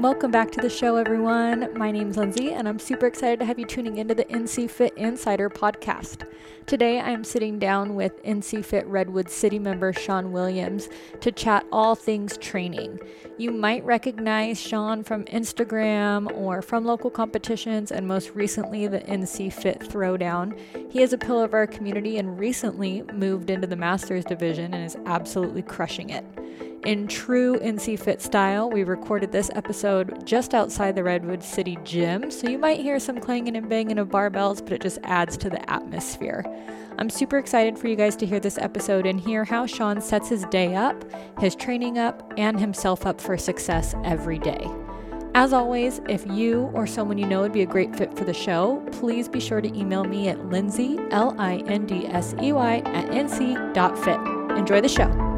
Welcome back to the show, everyone. My name's Lindsay, and I'm super excited to have you tuning into the NC Fit Insider podcast. Today, I'm sitting down with NC Fit Redwood City member Sean Williams to chat all things training. You might recognize Sean from Instagram or from local competitions, and most recently, the NC Fit Throwdown. He is a pillar of our community and recently moved into the Masters division and is absolutely crushing it. In true NC Fit style, we recorded this episode just outside the Redwood City Gym, so you might hear some clanging and banging of barbells, but it just adds to the atmosphere. I'm super excited for you guys to hear this episode and hear how Sean sets his day up, his training up, and himself up for success every day. As always, if you or someone you know would be a great fit for the show, please be sure to email me at lindsay, L I N D S E Y, at nc.fit. Enjoy the show.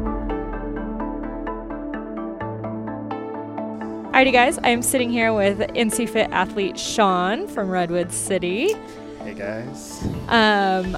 Alrighty, guys, I am sitting here with NC Fit athlete Sean from Redwood City. Hey guys. Um,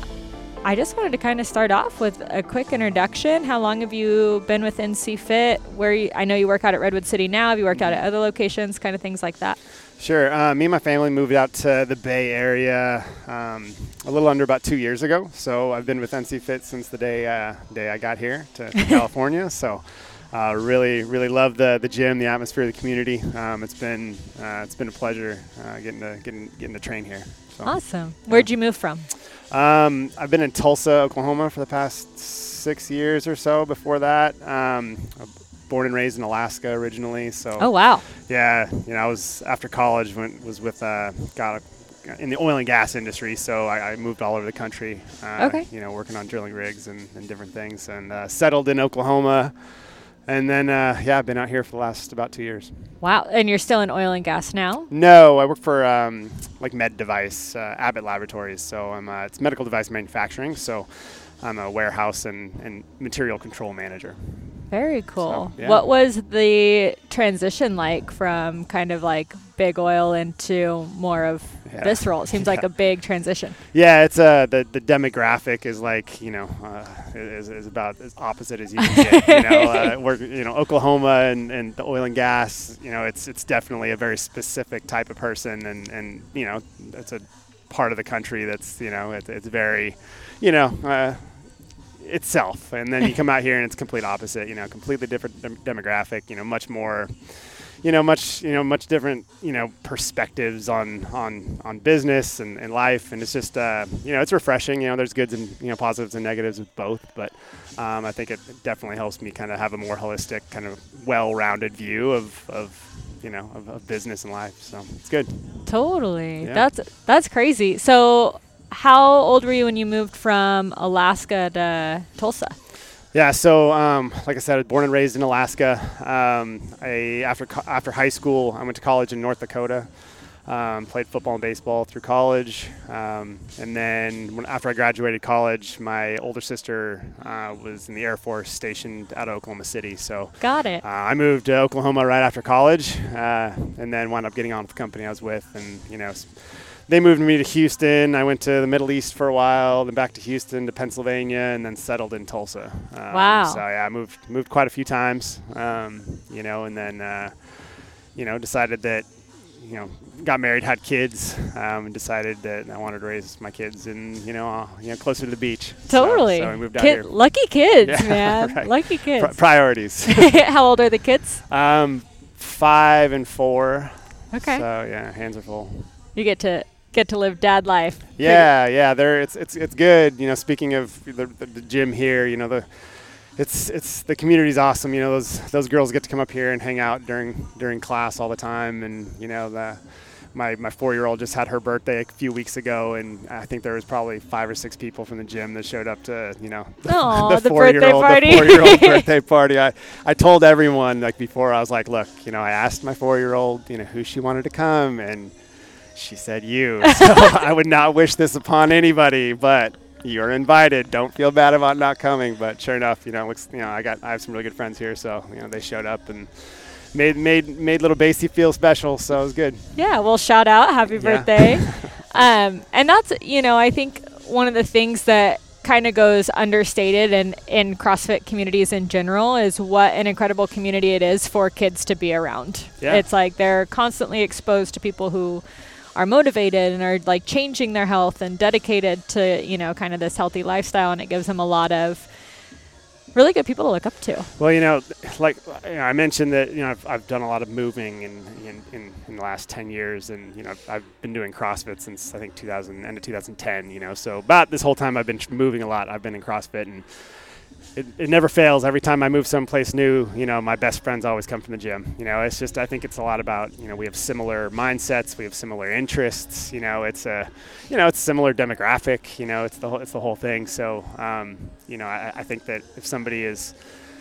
I just wanted to kind of start off with a quick introduction. How long have you been with NC Fit? Where you, I know you work out at Redwood City now. Have you worked out at other locations? Kind of things like that. Sure. Uh, me and my family moved out to the Bay Area um, a little under about two years ago. So I've been with NC Fit since the day uh, day I got here to California. So uh, really, really love the the gym, the atmosphere, the community. Um, it's been uh, it's been a pleasure uh, getting to getting getting to train here. So, awesome. Where'd you move from? Um, I've been in Tulsa, Oklahoma, for the past six years or so. Before that, um, born and raised in Alaska originally. So. Oh wow. Yeah, you know, I was after college went was with uh, got a, in the oil and gas industry, so I, I moved all over the country. Uh, okay. You know, working on drilling rigs and, and different things, and uh, settled in Oklahoma and then uh, yeah, I've been out here for the last about two years. Wow, and you're still in oil and gas now? No, I work for um, like med device, uh, Abbott Laboratories. So I'm uh, it's medical device manufacturing. So I'm a warehouse and, and material control manager. Very cool. So, yeah. What was the transition like from kind of like big oil into more of yeah. this role? It seems yeah. like a big transition. Yeah, it's uh the the demographic is like you know uh, is, is about as opposite as you can get. you know, uh, we're you know Oklahoma and, and the oil and gas. You know, it's it's definitely a very specific type of person, and and you know it's a part of the country that's you know it, it's very you know uh, itself, and then you come out here and it's complete opposite. You know, completely different dem- demographic. You know, much more. You know, much you know, much different. You know, perspectives on on on business and, and life, and it's just uh, you know, it's refreshing. You know, there's goods and you know positives and negatives with both, but um, I think it definitely helps me kind of have a more holistic, kind of well-rounded view of of you know of, of, business and life so it's good totally yeah. that's that's crazy so how old were you when you moved from Alaska to Tulsa? Yeah, so um, like I said, I was born and raised in Alaska. Um, I after co- after high school, I went to college in North Dakota. Um, played football and baseball through college, um, and then when, after I graduated college, my older sister uh, was in the Air Force, stationed out of Oklahoma City. So got it. Uh, I moved to Oklahoma right after college, uh, and then wound up getting on with the company I was with, and you know they moved me to Houston. I went to the Middle East for a while, then back to Houston to Pennsylvania, and then settled in Tulsa. Um, wow. So yeah, I moved moved quite a few times, um, you know, and then uh, you know decided that you know got married, had kids, um, and decided that I wanted to raise my kids in you know uh, you know closer to the beach. Totally. So, so we moved out Kid, here. Lucky kids, yeah, man. right. Lucky kids. Pri- priorities. How old are the kids? Um, five and four. Okay. So yeah, hands are full. You get to get to live dad life. Yeah, yeah, there it's it's it's good. You know, speaking of the, the, the gym here, you know the it's it's the community's awesome. You know, those those girls get to come up here and hang out during during class all the time, and you know the. My, my four year old just had her birthday a few weeks ago, and I think there was probably five or six people from the gym that showed up to, you know, Aww, the, the four year old the four year old birthday party. I, I told everyone like before I was like, look, you know, I asked my four year old, you know, who she wanted to come, and she said you. So I would not wish this upon anybody, but you're invited. Don't feel bad about not coming. But sure enough, you know, looks, you know, I got, I have some really good friends here, so you know, they showed up and made made made little Basie feel special. So it was good. Yeah. Well, shout out, happy yeah. birthday. um, and that's, you know, I think one of the things that kind of goes understated and in CrossFit communities in general is what an incredible community it is for kids to be around. Yeah. It's like they're constantly exposed to people who are motivated and are like changing their health and dedicated to, you know, kind of this healthy lifestyle and it gives them a lot of really good people to look up to. Well, you know, like you know, I mentioned that you know I've, I've done a lot of moving in, in, in, in the last 10 years, and you know I've been doing CrossFit since I think 2000 end of 2010. You know, so about this whole time I've been moving a lot. I've been in CrossFit, and it, it never fails. Every time I move someplace new, you know, my best friends always come from the gym. You know, it's just I think it's a lot about you know we have similar mindsets, we have similar interests. You know, it's a you know it's a similar demographic. You know, it's the whole, it's the whole thing. So um, you know, I, I think that if somebody is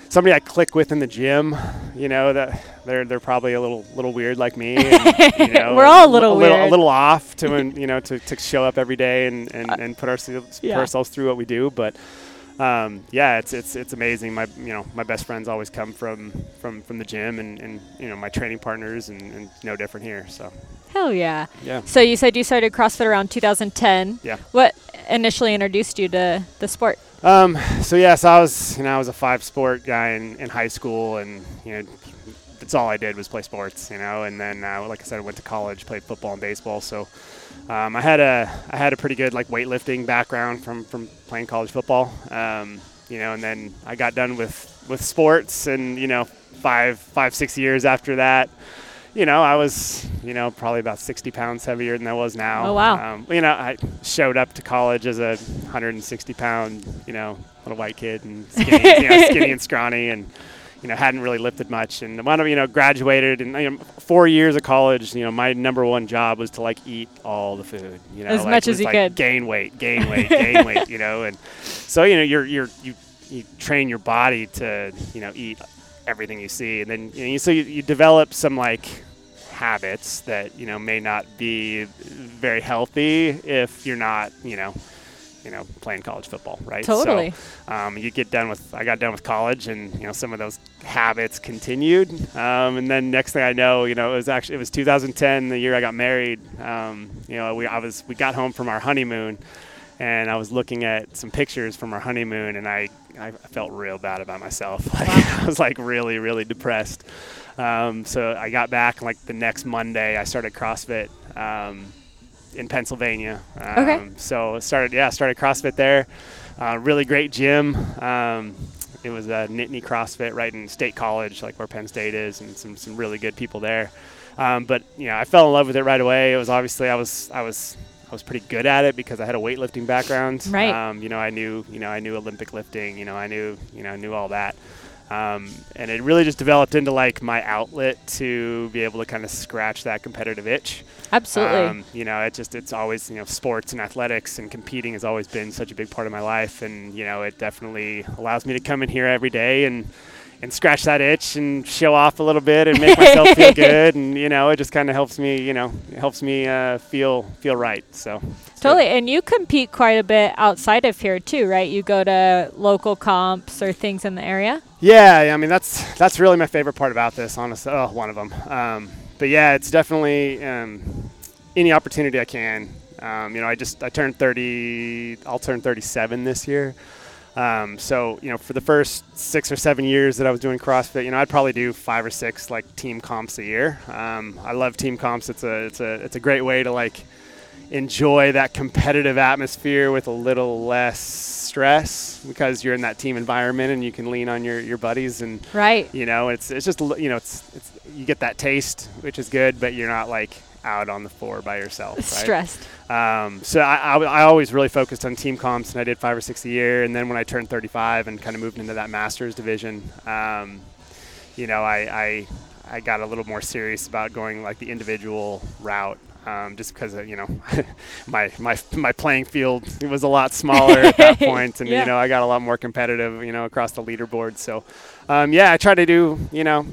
somebody I click with in the gym, you know that they're they're probably a little little weird like me. And, you know, We're all a little a little, a weird. little off to you know to, to show up every day and, and, and put ourselves yeah. put ourselves through what we do. But um, yeah, it's it's it's amazing. My you know my best friends always come from from from the gym, and, and you know my training partners, and, and no different here. So Hell yeah. yeah. So you said you started CrossFit around 2010. Yeah. What initially introduced you to the sport? Um, so yes, I was you know I was a five sport guy in, in high school, and you know that's all I did was play sports. You know, and then uh, like I said, I went to college, played football and baseball. So um, I had a I had a pretty good like weightlifting background from from playing college football. Um, you know, and then I got done with with sports, and you know five five six years after that. You know, I was, you know, probably about 60 pounds heavier than I was now. Oh, wow. Um, you know, I showed up to college as a 160 pound, you know, little white kid and skinny, you know, skinny and scrawny, and you know, hadn't really lifted much. And when I, you know, graduated and you know, four years of college, you know, my number one job was to like eat all the food, you know, As like, much as you like, could. gain weight, gain weight, gain weight, you know, and so you know, you're you're you you train your body to you know eat everything you see, and then you know, so you, you develop some like habits that you know may not be very healthy if you're not you know you know playing college football right Totally. so um, you get done with i got done with college and you know some of those habits continued um, and then next thing i know you know it was actually it was 2010 the year i got married um, you know we i was we got home from our honeymoon and I was looking at some pictures from our honeymoon, and I, I felt real bad about myself. Like, I was like really, really depressed. Um, so I got back like the next Monday. I started CrossFit um, in Pennsylvania. Um, Okay. So started, yeah, started CrossFit there. Uh, really great gym. Um, it was a Nittany CrossFit right in State College, like where Penn State is, and some some really good people there. Um, but you know, I fell in love with it right away. It was obviously I was I was I was pretty good at it because I had a weightlifting background. Right. Um, you know, I knew you know I knew Olympic lifting. You know, I knew you know I knew all that. Um, and it really just developed into like my outlet to be able to kind of scratch that competitive itch. Absolutely. Um, you know, it just it's always you know sports and athletics and competing has always been such a big part of my life, and you know it definitely allows me to come in here every day and and scratch that itch and show off a little bit and make myself feel good, and you know it just kind of helps me you know it helps me uh, feel feel right. So it's good. Totally. And you compete quite a bit outside of here too, right? You go to local comps or things in the area. Yeah, yeah, I mean that's that's really my favorite part about this. Honestly, oh, one of them. Um, but yeah, it's definitely um, any opportunity I can. Um, you know, I just I turned 30. I'll turn 37 this year. Um, so you know, for the first six or seven years that I was doing CrossFit, you know, I'd probably do five or six like team comps a year. Um, I love team comps. It's a it's a it's a great way to like enjoy that competitive atmosphere with a little less stress because you're in that team environment and you can lean on your, your buddies and Right. you know it's it's just you know it's it's you get that taste which is good but you're not like out on the floor by yourself right? Stressed. Um, so I, I, I always really focused on team comps, and I did five or six a year. And then when I turned 35 and kind of moved into that masters division, um, you know, I, I I got a little more serious about going like the individual route. Um, just because you know my my my playing field was a lot smaller at that point, and Yeah. you know I got a lot more competitive, you know, across the leaderboard. So, um, yeah, I try to do you know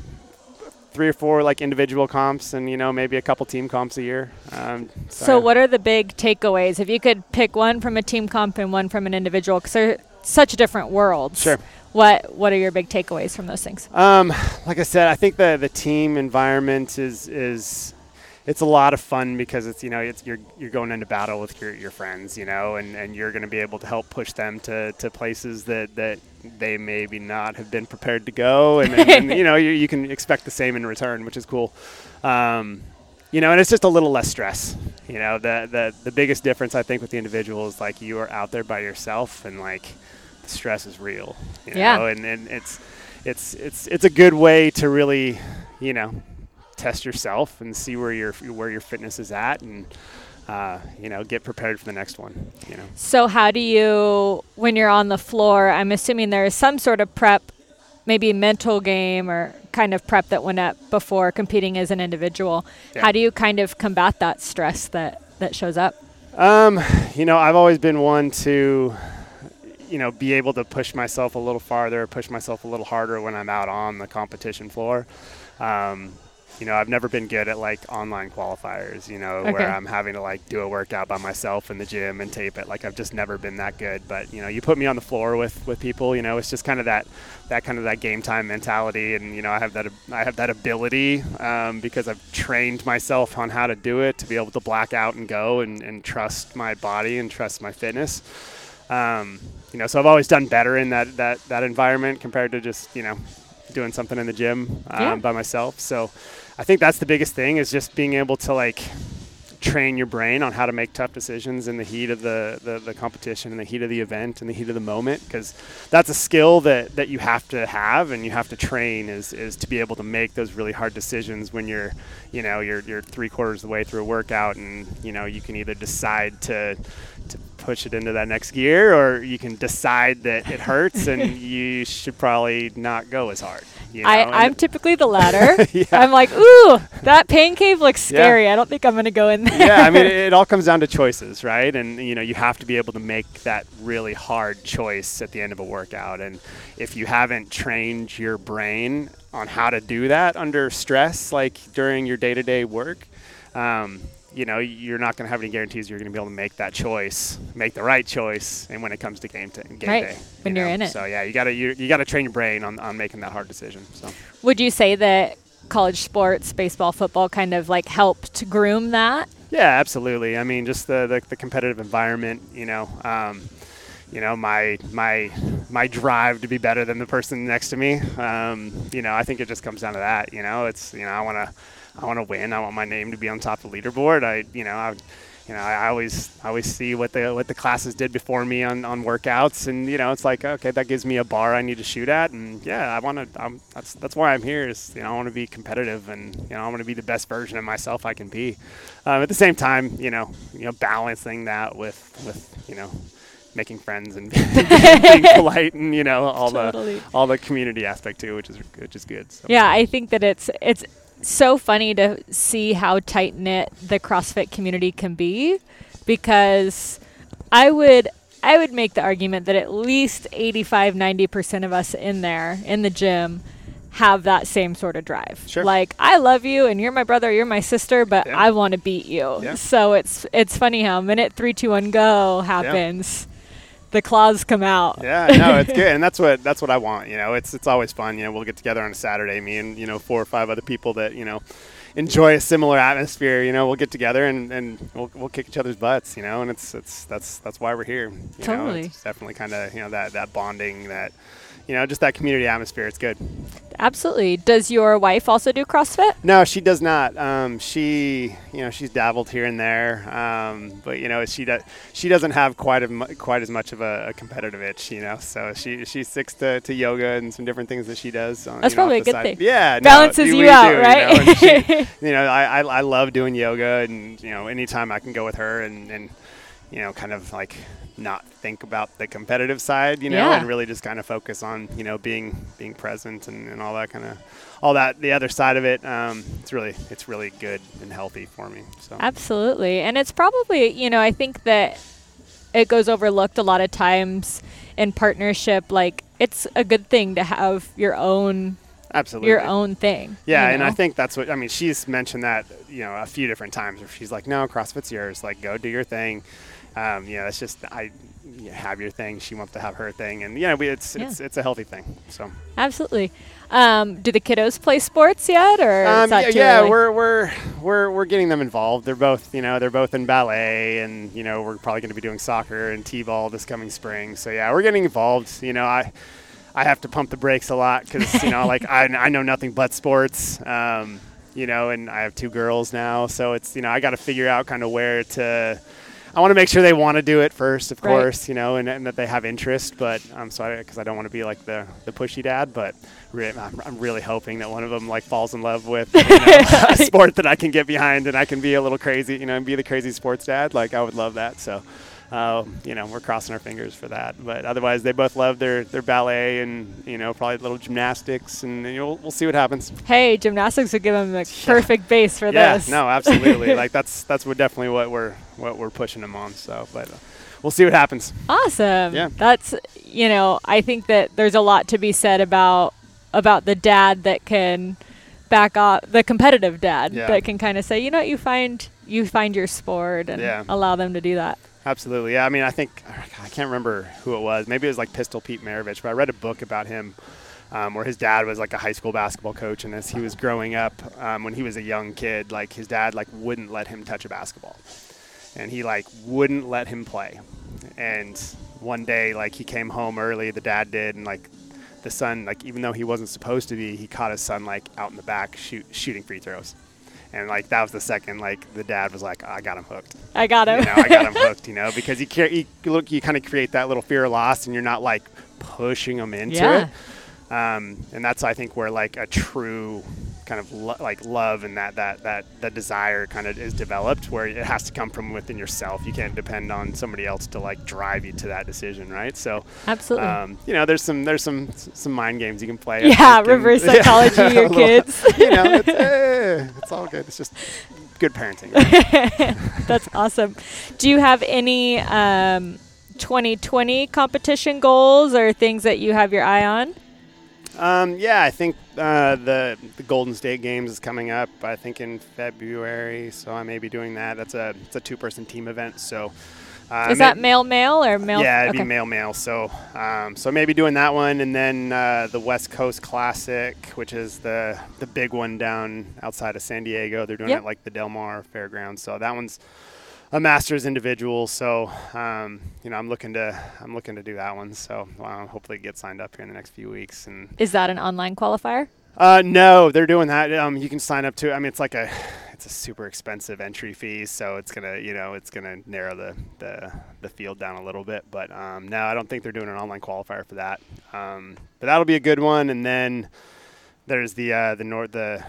three or four like individual comps, and you know maybe a couple team comps a year. Um, So, yeah. what are the big takeaways? If you could pick one from a team comp and one from an individual, because they're such different worlds. Sure. What What are your big takeaways from those things? Um, like I said, I think the the team environment is is it's a lot of fun because it's you know it's you're you're going into battle with your, your friends you know and, and you're going to be able to help push them to, to places that, that they maybe not have been prepared to go. And, and, and you know you, you can expect the same in return which is cool. Um, you know and it's just a little less stress. You know the, the the biggest difference I think with the individual is like you are out there by yourself and like the stress is real you Yeah. know and, and it's it's it's it's a good way to really you know test yourself and see where your where your fitness is at and uh, you know get prepared for the next one you know So how do you when you're on the floor, I'm assuming there is some sort of prep, maybe mental game or kind of prep that went up before competing as an individual. Yeah. How do you kind of combat that stress that that shows up? Um, you know, I've always been one to, you know, be able to push myself a little farther, push myself a little harder when I'm out on the competition floor. Um, you know, I've never been good at like online qualifiers, you know, Okay. where I'm having to like do a workout by myself in the gym and tape it. Like I've just never been that good. But, you know, you put me on the floor with, with people, you know, it's just kind of that, that kind of that game time mentality. And, you know, I have that, I have that ability um, because I've trained myself on how to do it to be able to black out and go and, and trust my body and trust my fitness. Um, you know, so I've always done better in that, that, that environment compared to just, you know, doing something in the gym um, Yeah. by myself. So I think that's the biggest thing is just being able to like train your brain on how to make tough decisions in the heat of the, the, the competition in the heat of the event in the heat of the moment because that's a skill that, that you have to have and you have to train is, is to be able to make those really hard decisions when you're you know you're, you're three quarters of the way through a workout and you know you can either decide to to push it into that next gear or you can decide that it hurts and you should probably not go as hard you know? I, I'm typically the latter. Yeah. I'm like, ooh, that pain cave looks scary. I don't think I'm going to go in there. yeah, I mean, it, it all comes down to choices, right? And you know, you have to be able to make that really hard choice at the end of a workout. And if you haven't trained your brain on how to do that under stress, like during your day-to-day work, um, you know, you're not going to have any guarantees you're going to be able to make that choice, make the right choice, and when it comes to game, t- game Right, day, when you you're in it. So yeah, you got to you, you got to train your brain on, on making that hard decision. So. Would you say that college sports, baseball, football, kind of like helped groom that? Yeah, absolutely. I mean, just the, the, the competitive environment, you know, um, you know, my my my drive to be better than the person next to me. Um, you know, I think it just comes down to that. You know, it's you know, I want to I want to win. I want my name to be on top of the leaderboard. I you know I. You know, I always, I always see what the what the classes did before me on, on workouts, and you know, it's like okay, that gives me a bar I need to shoot at, and yeah, I want to. I'm, that's that's why I'm here. Is you know, I want to be competitive, and you know, I want to be the best version of myself I can be. Um, at the same time, you know, you know, balancing that with with you know, making friends and being polite, and you know, all Totally. the all the community aspect too, which is which is good. So. Yeah, I think that it's it's so funny to see how tight knit the CrossFit community can be because I would I would make the argument that at least 85 90% of us in there in the gym have that same sort of drive. Sure. Like I love you and you're my brother, you're my sister, but Yeah. I want to beat you. Yeah. So it's it's funny how minute 3 2 1 go happens. The claws come out. Yeah, no, it's good, and that's what that's what I want. You know, it's it's always fun. You know, we'll get together on a Saturday, me and you know four or five other people that you know enjoy a similar atmosphere. You know, we'll get together and, and we'll, we'll kick each other's butts. You know, and it's it's that's that's why we're here. You Totally. know, it's definitely kind of you know that that bonding that you know just that community atmosphere. It's good. Absolutely. Does your wife also do CrossFit? No, she does not. Um, she, you know, she's dabbled here and there, um, but you know, she does. She doesn't have quite a quite as much of a, a competitive itch, you know. So she she sticks to, to yoga and some different things that she does. On, That's you know, probably a good side. thing. Yeah, Balances we you out, know, right? and she- you know, I, I I love doing yoga, and you know, anytime I can go with her and and you know, kind of like not think about the competitive side, you know, Yeah. and really just kind of focus on, you know, being being present and, and all that kind of all that the other side of it. Um, it's really it's really good and healthy for me. So Absolutely. And it's probably, you know, I think that it goes overlooked a lot of times in partnership. Like, it's a good thing to have your own absolutely your own thing. Yeah, you and I think that's what I mean. She's mentioned that you know a few different times where she's like, "No, CrossFit's yours. Like, go do your thing." Um, you know, it's just I you have your thing. She wants to have her thing, and yeah, we, it's Yeah. it's it's a healthy thing. So Absolutely. Um, do the kiddos play sports yet, or Um, is that yeah, too yeah, early? we're we're we're we're getting them involved. They're both, you know, they're both in ballet, and you know, we're probably going to be doing soccer and t-ball this coming spring. So yeah, we're getting involved. You know, I I have to pump the brakes a lot because you know, like I I know nothing but sports. Um, you know, and I have two girls now, so it's you know, I got to figure out kind of where to. I want to make sure they want to do it first, of Right. course, you know, and, and that they have interest. But um, I'm sorry because I don't want to be like the, the pushy dad. But re- I'm, I'm really hoping that one of them like falls in love with you know, a sport that I can get behind and I can be a little crazy, you know, and be the crazy sports dad. Like I would love that. So, uh, you know, we're crossing our fingers for that. But otherwise, they both love their, their ballet and you know probably a little gymnastics, and you know, we'll, we'll see what happens. hey, gymnastics would give them the perfect base for yeah, this. no, absolutely. like that's that's what definitely what we're what we're pushing them on. So, but uh, we'll see what happens. Awesome. Yeah. That's you know, I think that there's a lot to be said about about the dad that can back off the competitive dad Yeah. that can kind of say, you know what, you find you find your sport and Yeah. allow them to do that. Absolutely. Yeah. I mean, I think I can't remember who it was. Maybe it was like Pistol Pete Maravich, but I read a book about him um, where his dad was like a high school basketball coach, and as he was growing up, um, when he was a young kid, like his dad like wouldn't let him touch a basketball, and he like wouldn't let him play. And one day, like he came home early, the dad did, and like the son, like even though he wasn't supposed to be, he caught his son like out in the back shoot, shooting free throws. And like that was the second, like the dad was like, I got him hooked I got him. you know, I got him hooked, you know, because you, cre- you look, you kind of create that little fear of loss, and you're not like pushing them into Yeah. it. Um, and that's I think where like a true kind of lo- like love and that that that that desire kind of is developed, where it has to come from within yourself. You can't depend on somebody else to like drive you to that decision, right? So, Absolutely. um, you know, there's some there's some some mind games you can play. Yeah, and- reverse psychology, a your kids. you know, it's, eh, it's all good. It's just good parenting. That's awesome. Do you have any um, 2020 competition goals or things that you have your eye on? Um, yeah, I think uh, the the Golden State Games is coming up. I think in February, so I may be doing that. That's a it's a two person team event. So uh, Is may- that male male or male? Yeah, it'd okay. be male male. So um, so maybe doing that one, and then uh, the West Coast Classic, which is the the big one down outside of San Diego. They're doing Yep. it like the Del Mar Fairgrounds. So that one's a masters individual. So um, you know, I'm looking to I'm looking to do that one. So hopefully get signed up here in the next few weeks and. Is that an online qualifier? Uh, no, they're doing that. Um, you can sign up to. I mean, it's like a, it's a super expensive entry fee, so it's gonna, you know, it's gonna narrow the the, the field down a little bit. But um, no, I don't think they're doing an online qualifier for that. Um, but that'll be a good one. And then there's the uh, the Nor the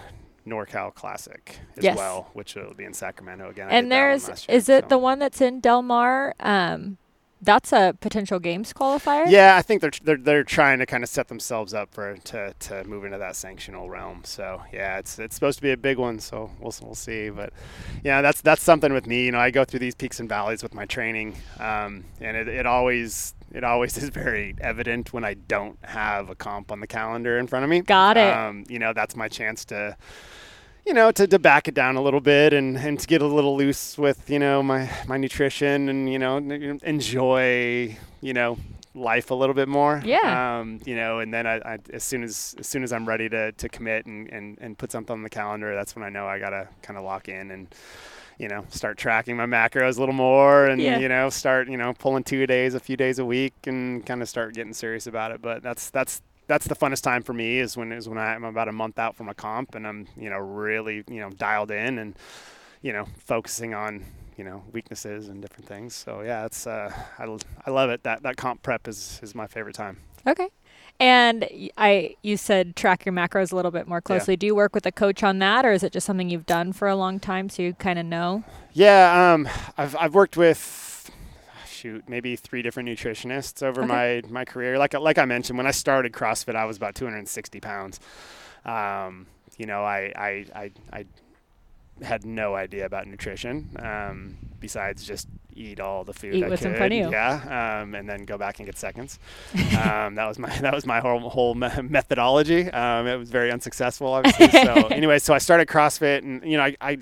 NorCal Classic as Yes. well, which will be in Sacramento again. I and did that one there's year, is it so. the one that's in Del Mar? Um, that's a potential games qualifier. Yeah, I think they're they're they're trying to kind of set themselves up for to, to move into that sanctional realm. So yeah, it's it's supposed to be a big one. So we'll we'll see. But yeah, that's that's something with me. You know, I go through these peaks and valleys with my training, um, and it, it always it always is very evident when I don't have a comp on the calendar in front of me. Got it. Um, you know, that's my chance to you know, to, to back it down a little bit and, and to get a little loose with, you know, my, my nutrition and, you know, enjoy, you know, life a little bit more. Yeah. Um, you know, and then I, I, as soon as, as soon as I'm ready to, to commit and, and, and put something on the calendar, that's when I know I got to kind of lock in and, you know, start tracking my macros a little more and, Yeah. you know, start, you know, pulling two days, a few days a week and kind of start getting serious about it. But that's, that's, that's the funnest time for me is when is when I'm about a month out from a comp and I'm you know really you know dialed in and you know focusing on you know weaknesses and different things. So yeah, it's uh, I love it. That that comp prep is is my favorite time. Okay. And y- I, you said track your macros a little bit more closely. Do you work with a coach on that, or is it just something you've done for a long time, so you kind of know? Yeah, um, I've I've worked with shoot maybe three different nutritionists over Okay. my my career. Like like I mentioned, when I started CrossFit, I was about 260 pounds. Um, you know, I I I, I had no idea about nutrition um, besides just eat all the food Eat I what's in could. front of you. Yeah, um, and then go back and get seconds. um, that was my that was my whole whole me- methodology. Um, it was very unsuccessful, obviously. so anyway, so I started CrossFit, and you know, I, I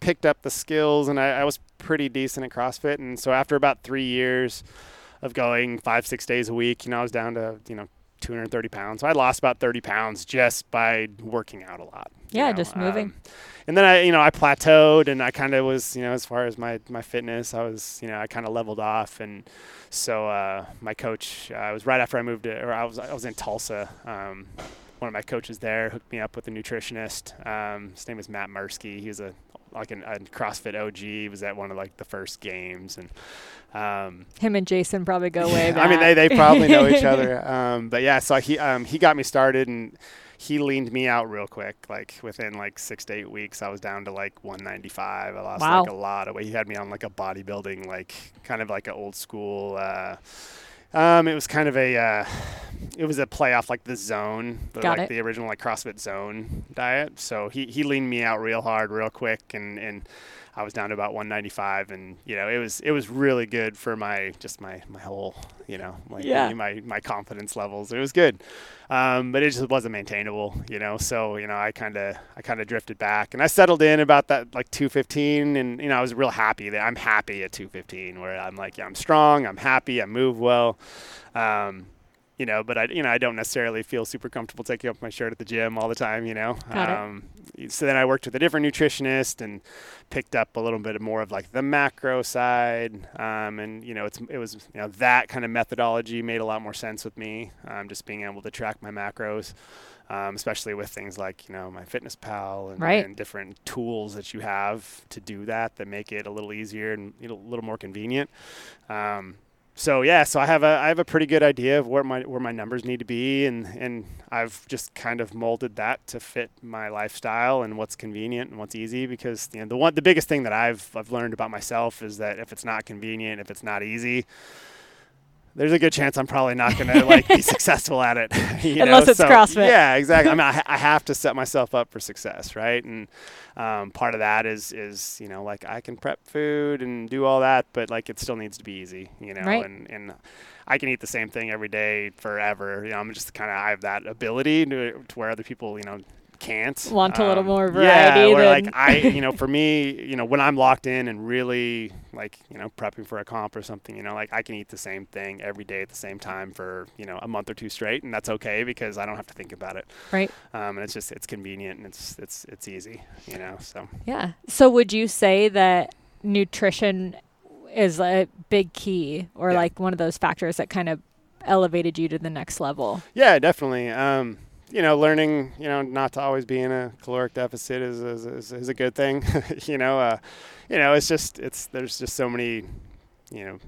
picked up the skills, and I, I was pretty decent at CrossFit. And so after about three years of going five six days a week, you know, I was down to you know 230 pounds. So I lost about 30 pounds just by working out a lot. Yeah, know, just moving. um, and then I, you know, I plateaued and I kind of was, you know, as far as my, my fitness, I was, you know, I kind of leveled off. And so uh, my coach, uh, it was right after I moved to, or I was, I was in Tulsa. Um, one of my coaches there hooked me up with a nutritionist. Um, his name was Matt Mursky. He was a like an, a CrossFit OG. He was at one of like the first games, and um, Him and Jason probably go way back. I mean, they, they probably know each other. Um, but yeah, so he um, he got me started and he leaned me out real quick. Like within like six to eight weeks, I was down to like 195. I lost Wow. like a lot of weight. He had me on like a bodybuilding, like kind of like an old school. Uh, um, it was kind of a, uh, it was a play off like the zone, the, like it. the original like CrossFit zone diet. So he, he leaned me out real hard, real quick, and and I was down to about 195, and you know it was it was really good for my just my my whole you know like Yeah. my my confidence levels. It was good, um, but it just wasn't maintainable, you know. So you know I kind of I kind of drifted back, and I settled in about that like 215, and you know I was real happy that I'm happy at 215, where I'm like yeah, I'm strong, I'm happy, I move well. Um, you know, but I, you know, I don't necessarily feel super comfortable taking off my shirt at the gym all the time, you know. Um, So then I worked with a different nutritionist and picked up a little bit more of like the macro side, um, and you know, it's it was you know that kind of methodology made a lot more sense with me, um, just being able to track my macros. Um, especially with things like you know MyFitnessPal and, Right. and different tools that you have to do that that make it a little easier and you know, a little more convenient um, so yeah, so I have a I have a pretty good idea of where my where my numbers need to be, and and I've just kind of molded that to fit my lifestyle and what's convenient and what's easy. Because you know the one the biggest thing that I've I've learned about myself is that if it's not convenient, if it's not easy, there's a good chance I'm probably not going to like be successful at it. you Unless know? it's So, CrossFit. Yeah, exactly. I mean, I, I have to set myself up for success, right? And um, part of that is is you know like I can prep food and do all that, but like it still needs to be easy, you know. Right. And and I can eat the same thing every day forever. You know, I'm just kind of I have that ability to, to where other people you know can't Want a little Um, more Yeah, variety where like I you know for me you know when I'm locked in and really like you know prepping for a comp or something you know like I can eat the same thing every day at the same time for you know a month or two straight and that's okay because I don't have to think about it Right. um, and it's just it's convenient and it's it's it's easy you know so Yeah. So would you say that nutrition is a big key or Yeah. like one of those factors that kind of elevated you to the next level? yeah definitely um, you know learning you know not to always be in a caloric deficit is is, is, a good thing you know uh, you know it's just it's there's just so many you know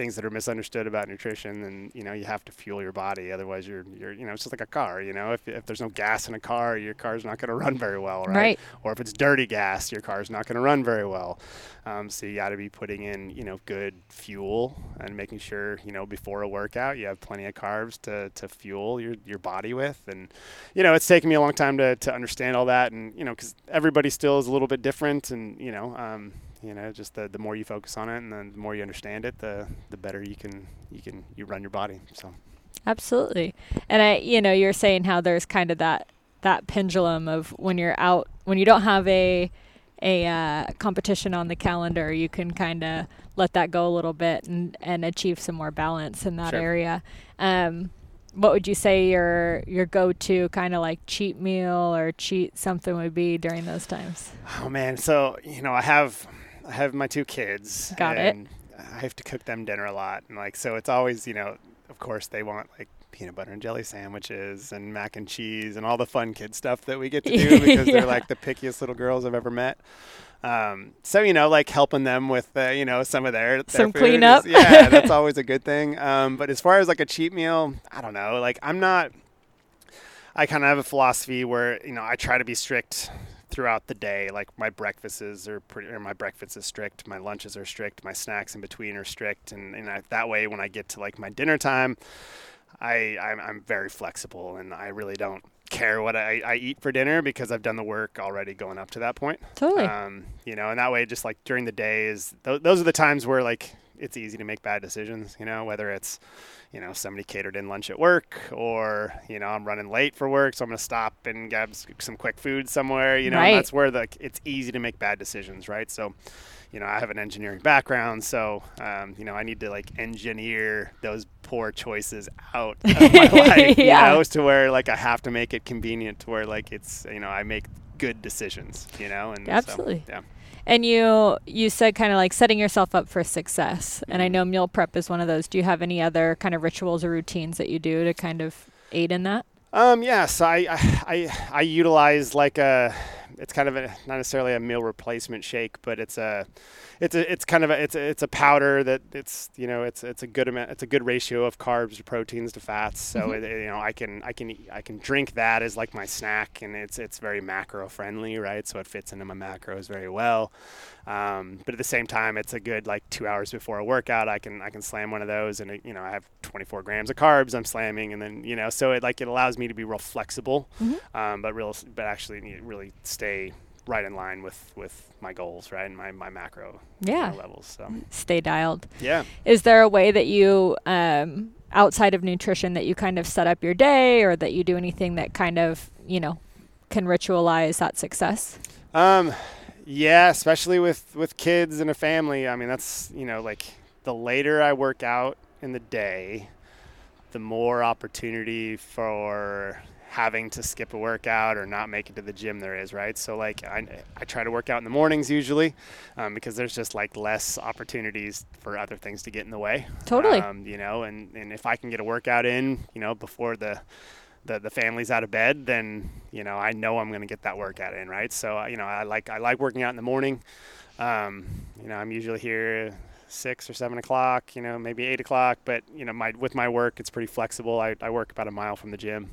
things that are misunderstood about nutrition and you know you have to fuel your body otherwise you're you're you know it's just like a car you know if, if there's no gas in a car your car's not going to run very well right? Right. or if it's dirty gas your car's not going to run very well um, so you got to be putting in you know good fuel and making sure you know before a workout you have plenty of carbs to, to fuel your, your body with and you know it's taken me a long time to, to understand all that and you know because everybody still is a little bit different and you know um, you know just the, the more you focus on it and then the more you understand it the the better you can you can you run your body so Absolutely. And I, you know, you're saying how there's kind of that that pendulum of when you're out when you don't have a a uh, competition on the calendar, you can kind of let that go a little bit and and achieve some more balance in that Sure. area. Um, what would you say your your go-to kind of like cheat meal or cheat something would be during those times? Oh man, so you know, I have I have my two kids. Got it. I have to cook them dinner a lot, and like so, it's always you know, of course, they want like peanut butter and jelly sandwiches and mac and cheese and all the fun kid stuff that we get to do because Yeah. they're like the pickiest little girls I've ever met. Um, so you know, like helping them with uh, you know some of their, their Some cleanup. is- yeah, that's always a good thing. Um, but as far as like a cheat meal, I don't know. Like I'm not. I kind of have a philosophy where you know I try to be strict throughout the day. Like my breakfasts are pretty, or my breakfast is strict, my lunches are strict, my snacks in between are strict, and, and I, that way when I get to like my dinner time, I I'm, I'm very flexible and I really don't care what I, I eat for dinner because I've done the work already going up to that point. Totally. Um, you know, and that way, just like during the day is th- those are the times where like it's easy to make bad decisions. You know, whether it's you know somebody catered in lunch at work, or you know I'm running late for work, so I'm gonna stop and grab some quick food somewhere. You know, right. that's where the it's easy to make bad decisions, right? So you know, I have an engineering background, so um, you know, I need to like engineer those poor choices out of my life, yeah. you know, to where like I have to make it convenient to where like it's you know I make good decisions, you know, and absolutely, so, yeah. And you you said kind of like setting yourself up for success, and I mm-hmm. know meal prep is one of those. Do you have any other kind of rituals or routines that you do to kind of aid in that? Um, yes, I, I, I, I utilize like a it's kind of a, not necessarily a meal replacement shake, but it's a it's a it's kind of a it's a, it's a powder that it's you know it's it's a good amount it's a good ratio of carbs to proteins to fats. So mm-hmm. it, you know I can I can I can drink that as like my snack, and it's it's very macro friendly, right? So it fits into my macros very well. Um, but at the same time, it's a good like two hours before a workout. I can I can slam one of those, and it, you know I have 24 grams of carbs I'm slamming, and then you know so it like it allows me to be real flexible, mm-hmm. um, but real but actually really stay right in line with with my goals, right, and my my macro yeah levels. So stay dialed. Yeah. Is there a way that you um, outside of nutrition that you kind of set up your day, or that you do anything that kind of you know can ritualize that success? Um, yeah, especially with with kids and a family. I mean, that's you know like the later I work out in the day, the more opportunity for having to skip a workout or not make it to the gym there is, right? So like I, I try to work out in the mornings usually um, because there's just like less opportunities for other things to get in the way. Totally. Um, you know, and, and if I can get a workout in, you know, before the, the, the family's out of bed, then, you know, I know I'm going to get that workout in, right? So, you know, I like, I like working out in the morning. Um, you know, I'm usually here six or seven o'clock, you know, maybe eight o'clock, but you know, my, with my work, it's pretty flexible. I, I work about a mile from the gym.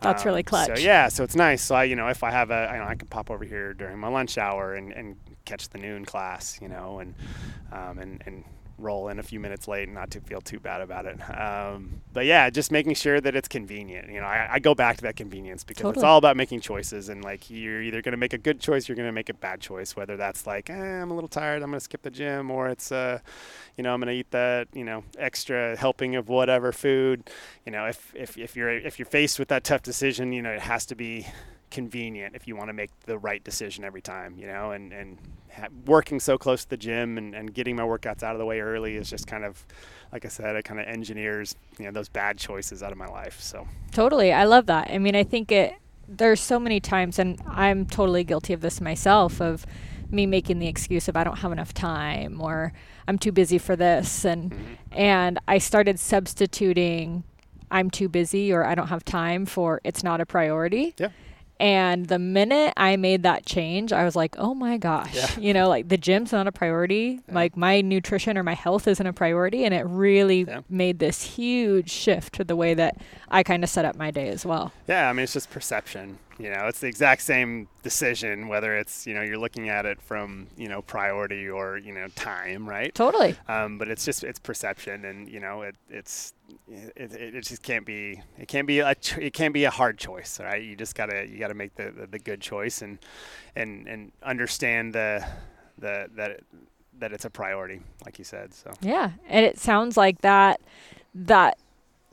That's um, really clutch. So yeah, so it's nice. So I, you know, if I have a, I, know, I can pop over here during my lunch hour and, and catch the noon class, you know, and um, and and roll in a few minutes late and not to feel too bad about it. Um, but yeah, just making sure that it's convenient. You know, I, I go back to that convenience because totally. it's all about making choices. And like, you're either going to make a good choice, or you're going to make a bad choice. Whether that's like, eh, I'm a little tired, I'm going to skip the gym, or it's, uh, you know, I'm going to eat that, you know, extra helping of whatever food. You know, if if if you're if you're faced with that tough decision, you know, it has to be convenient if you want to make the right decision every time, you know, and, and ha- working so close to the gym and, and getting my workouts out of the way early is just kind of, like I said, it kind of engineers, you know, those bad choices out of my life. So totally. I love that. I mean, I think it, there's so many times, and I'm totally guilty of this myself, of me making the excuse of I don't have enough time or I'm too busy for this. And, mm-hmm. and I started substituting I'm too busy or I don't have time for it's not a priority. Yeah. And the minute I made that change, I was like, oh my gosh, yeah. you know, like the gym's not a priority. Yeah. Like my nutrition or my health isn't a priority. And it really yeah. made this huge shift to the way that I kind of set up my day as well. Yeah. I mean, it's just perception. You know, it's the exact same decision, whether it's, you know, you're looking at it from, you know, priority or, you know, time, right? Totally. Um, but it's just, it's perception and, you know, it, it's, it, it, it just can't be, it can't be a, it can't be a hard choice, right? You just gotta, you gotta make the, the, the good choice and, and, and understand the, the, that, it, that it's a priority, like you said. So, yeah. And it sounds like that, that,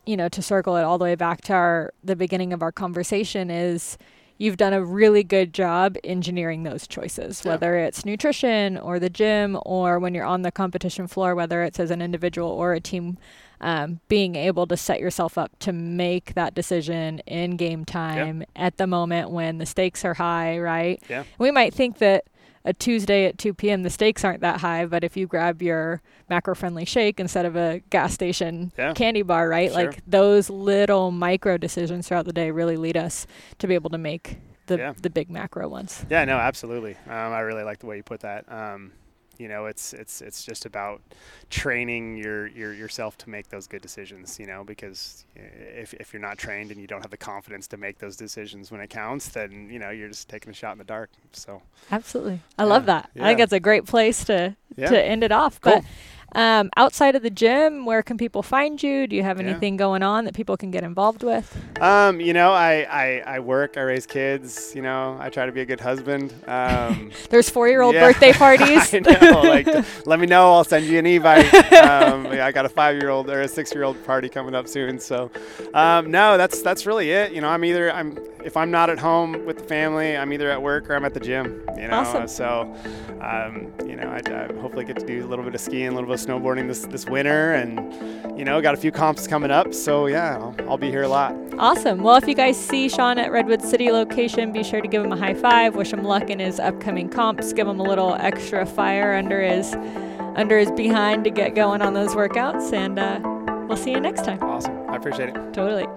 you know, to circle it all the way back to our, the beginning of our conversation is, you've done a really good job engineering those choices, yeah. whether it's nutrition or the gym or when you're on the competition floor, whether it's as an individual or a team. Um, being able to set yourself up to make that decision in game time yeah. at the moment when the stakes are high, right? Yeah. We might think that a Tuesday at 2 p.m. the stakes aren't that high, but if you grab your macro-friendly shake instead of a gas station yeah. candy bar, right? Sure. Like those little micro decisions throughout the day really lead us to be able to make the yeah. the big macro ones. Yeah, no, absolutely. Um, I really like the way you put that. Um, you know it's it's it's just about training your, your yourself to make those good decisions you know because eh, if, if you're not trained and you don't have the confidence to make those decisions when it counts then you know you're just taking a shot in the dark so absolutely i yeah, love that yeah. i think that's a great place to yeah. to end it off cool. but Um, outside of the gym, where can people find you? Do you have Yeah. anything going on that people can get involved with? Um, you know, I, I, I work, I raise kids, you know, I try to be a good husband. Um, There's four-year-old yeah. birthday parties. I know. Like, let me know. I'll send you an Evite. Um, yeah, I got a five-year-old or a six-year-old party coming up soon. So, um, no, that's that's really it. You know, I'm either I'm if I'm not at home with the family, I'm either at work or I'm at the gym. You know, Awesome. so um, you know, I, I hopefully get to do a little bit of skiing, a little bit of snowboarding this this winter, and you know, got a few comps coming up. So yeah, I'll, I'll be here a lot. Awesome. Well, if you guys see Sean at Redwood City location, be sure to give him a high five. Wish him luck in his upcoming comps. Give him a little extra fire under his under his behind to get going on those workouts. And uh, we'll see you next time. Awesome. I appreciate it. Totally.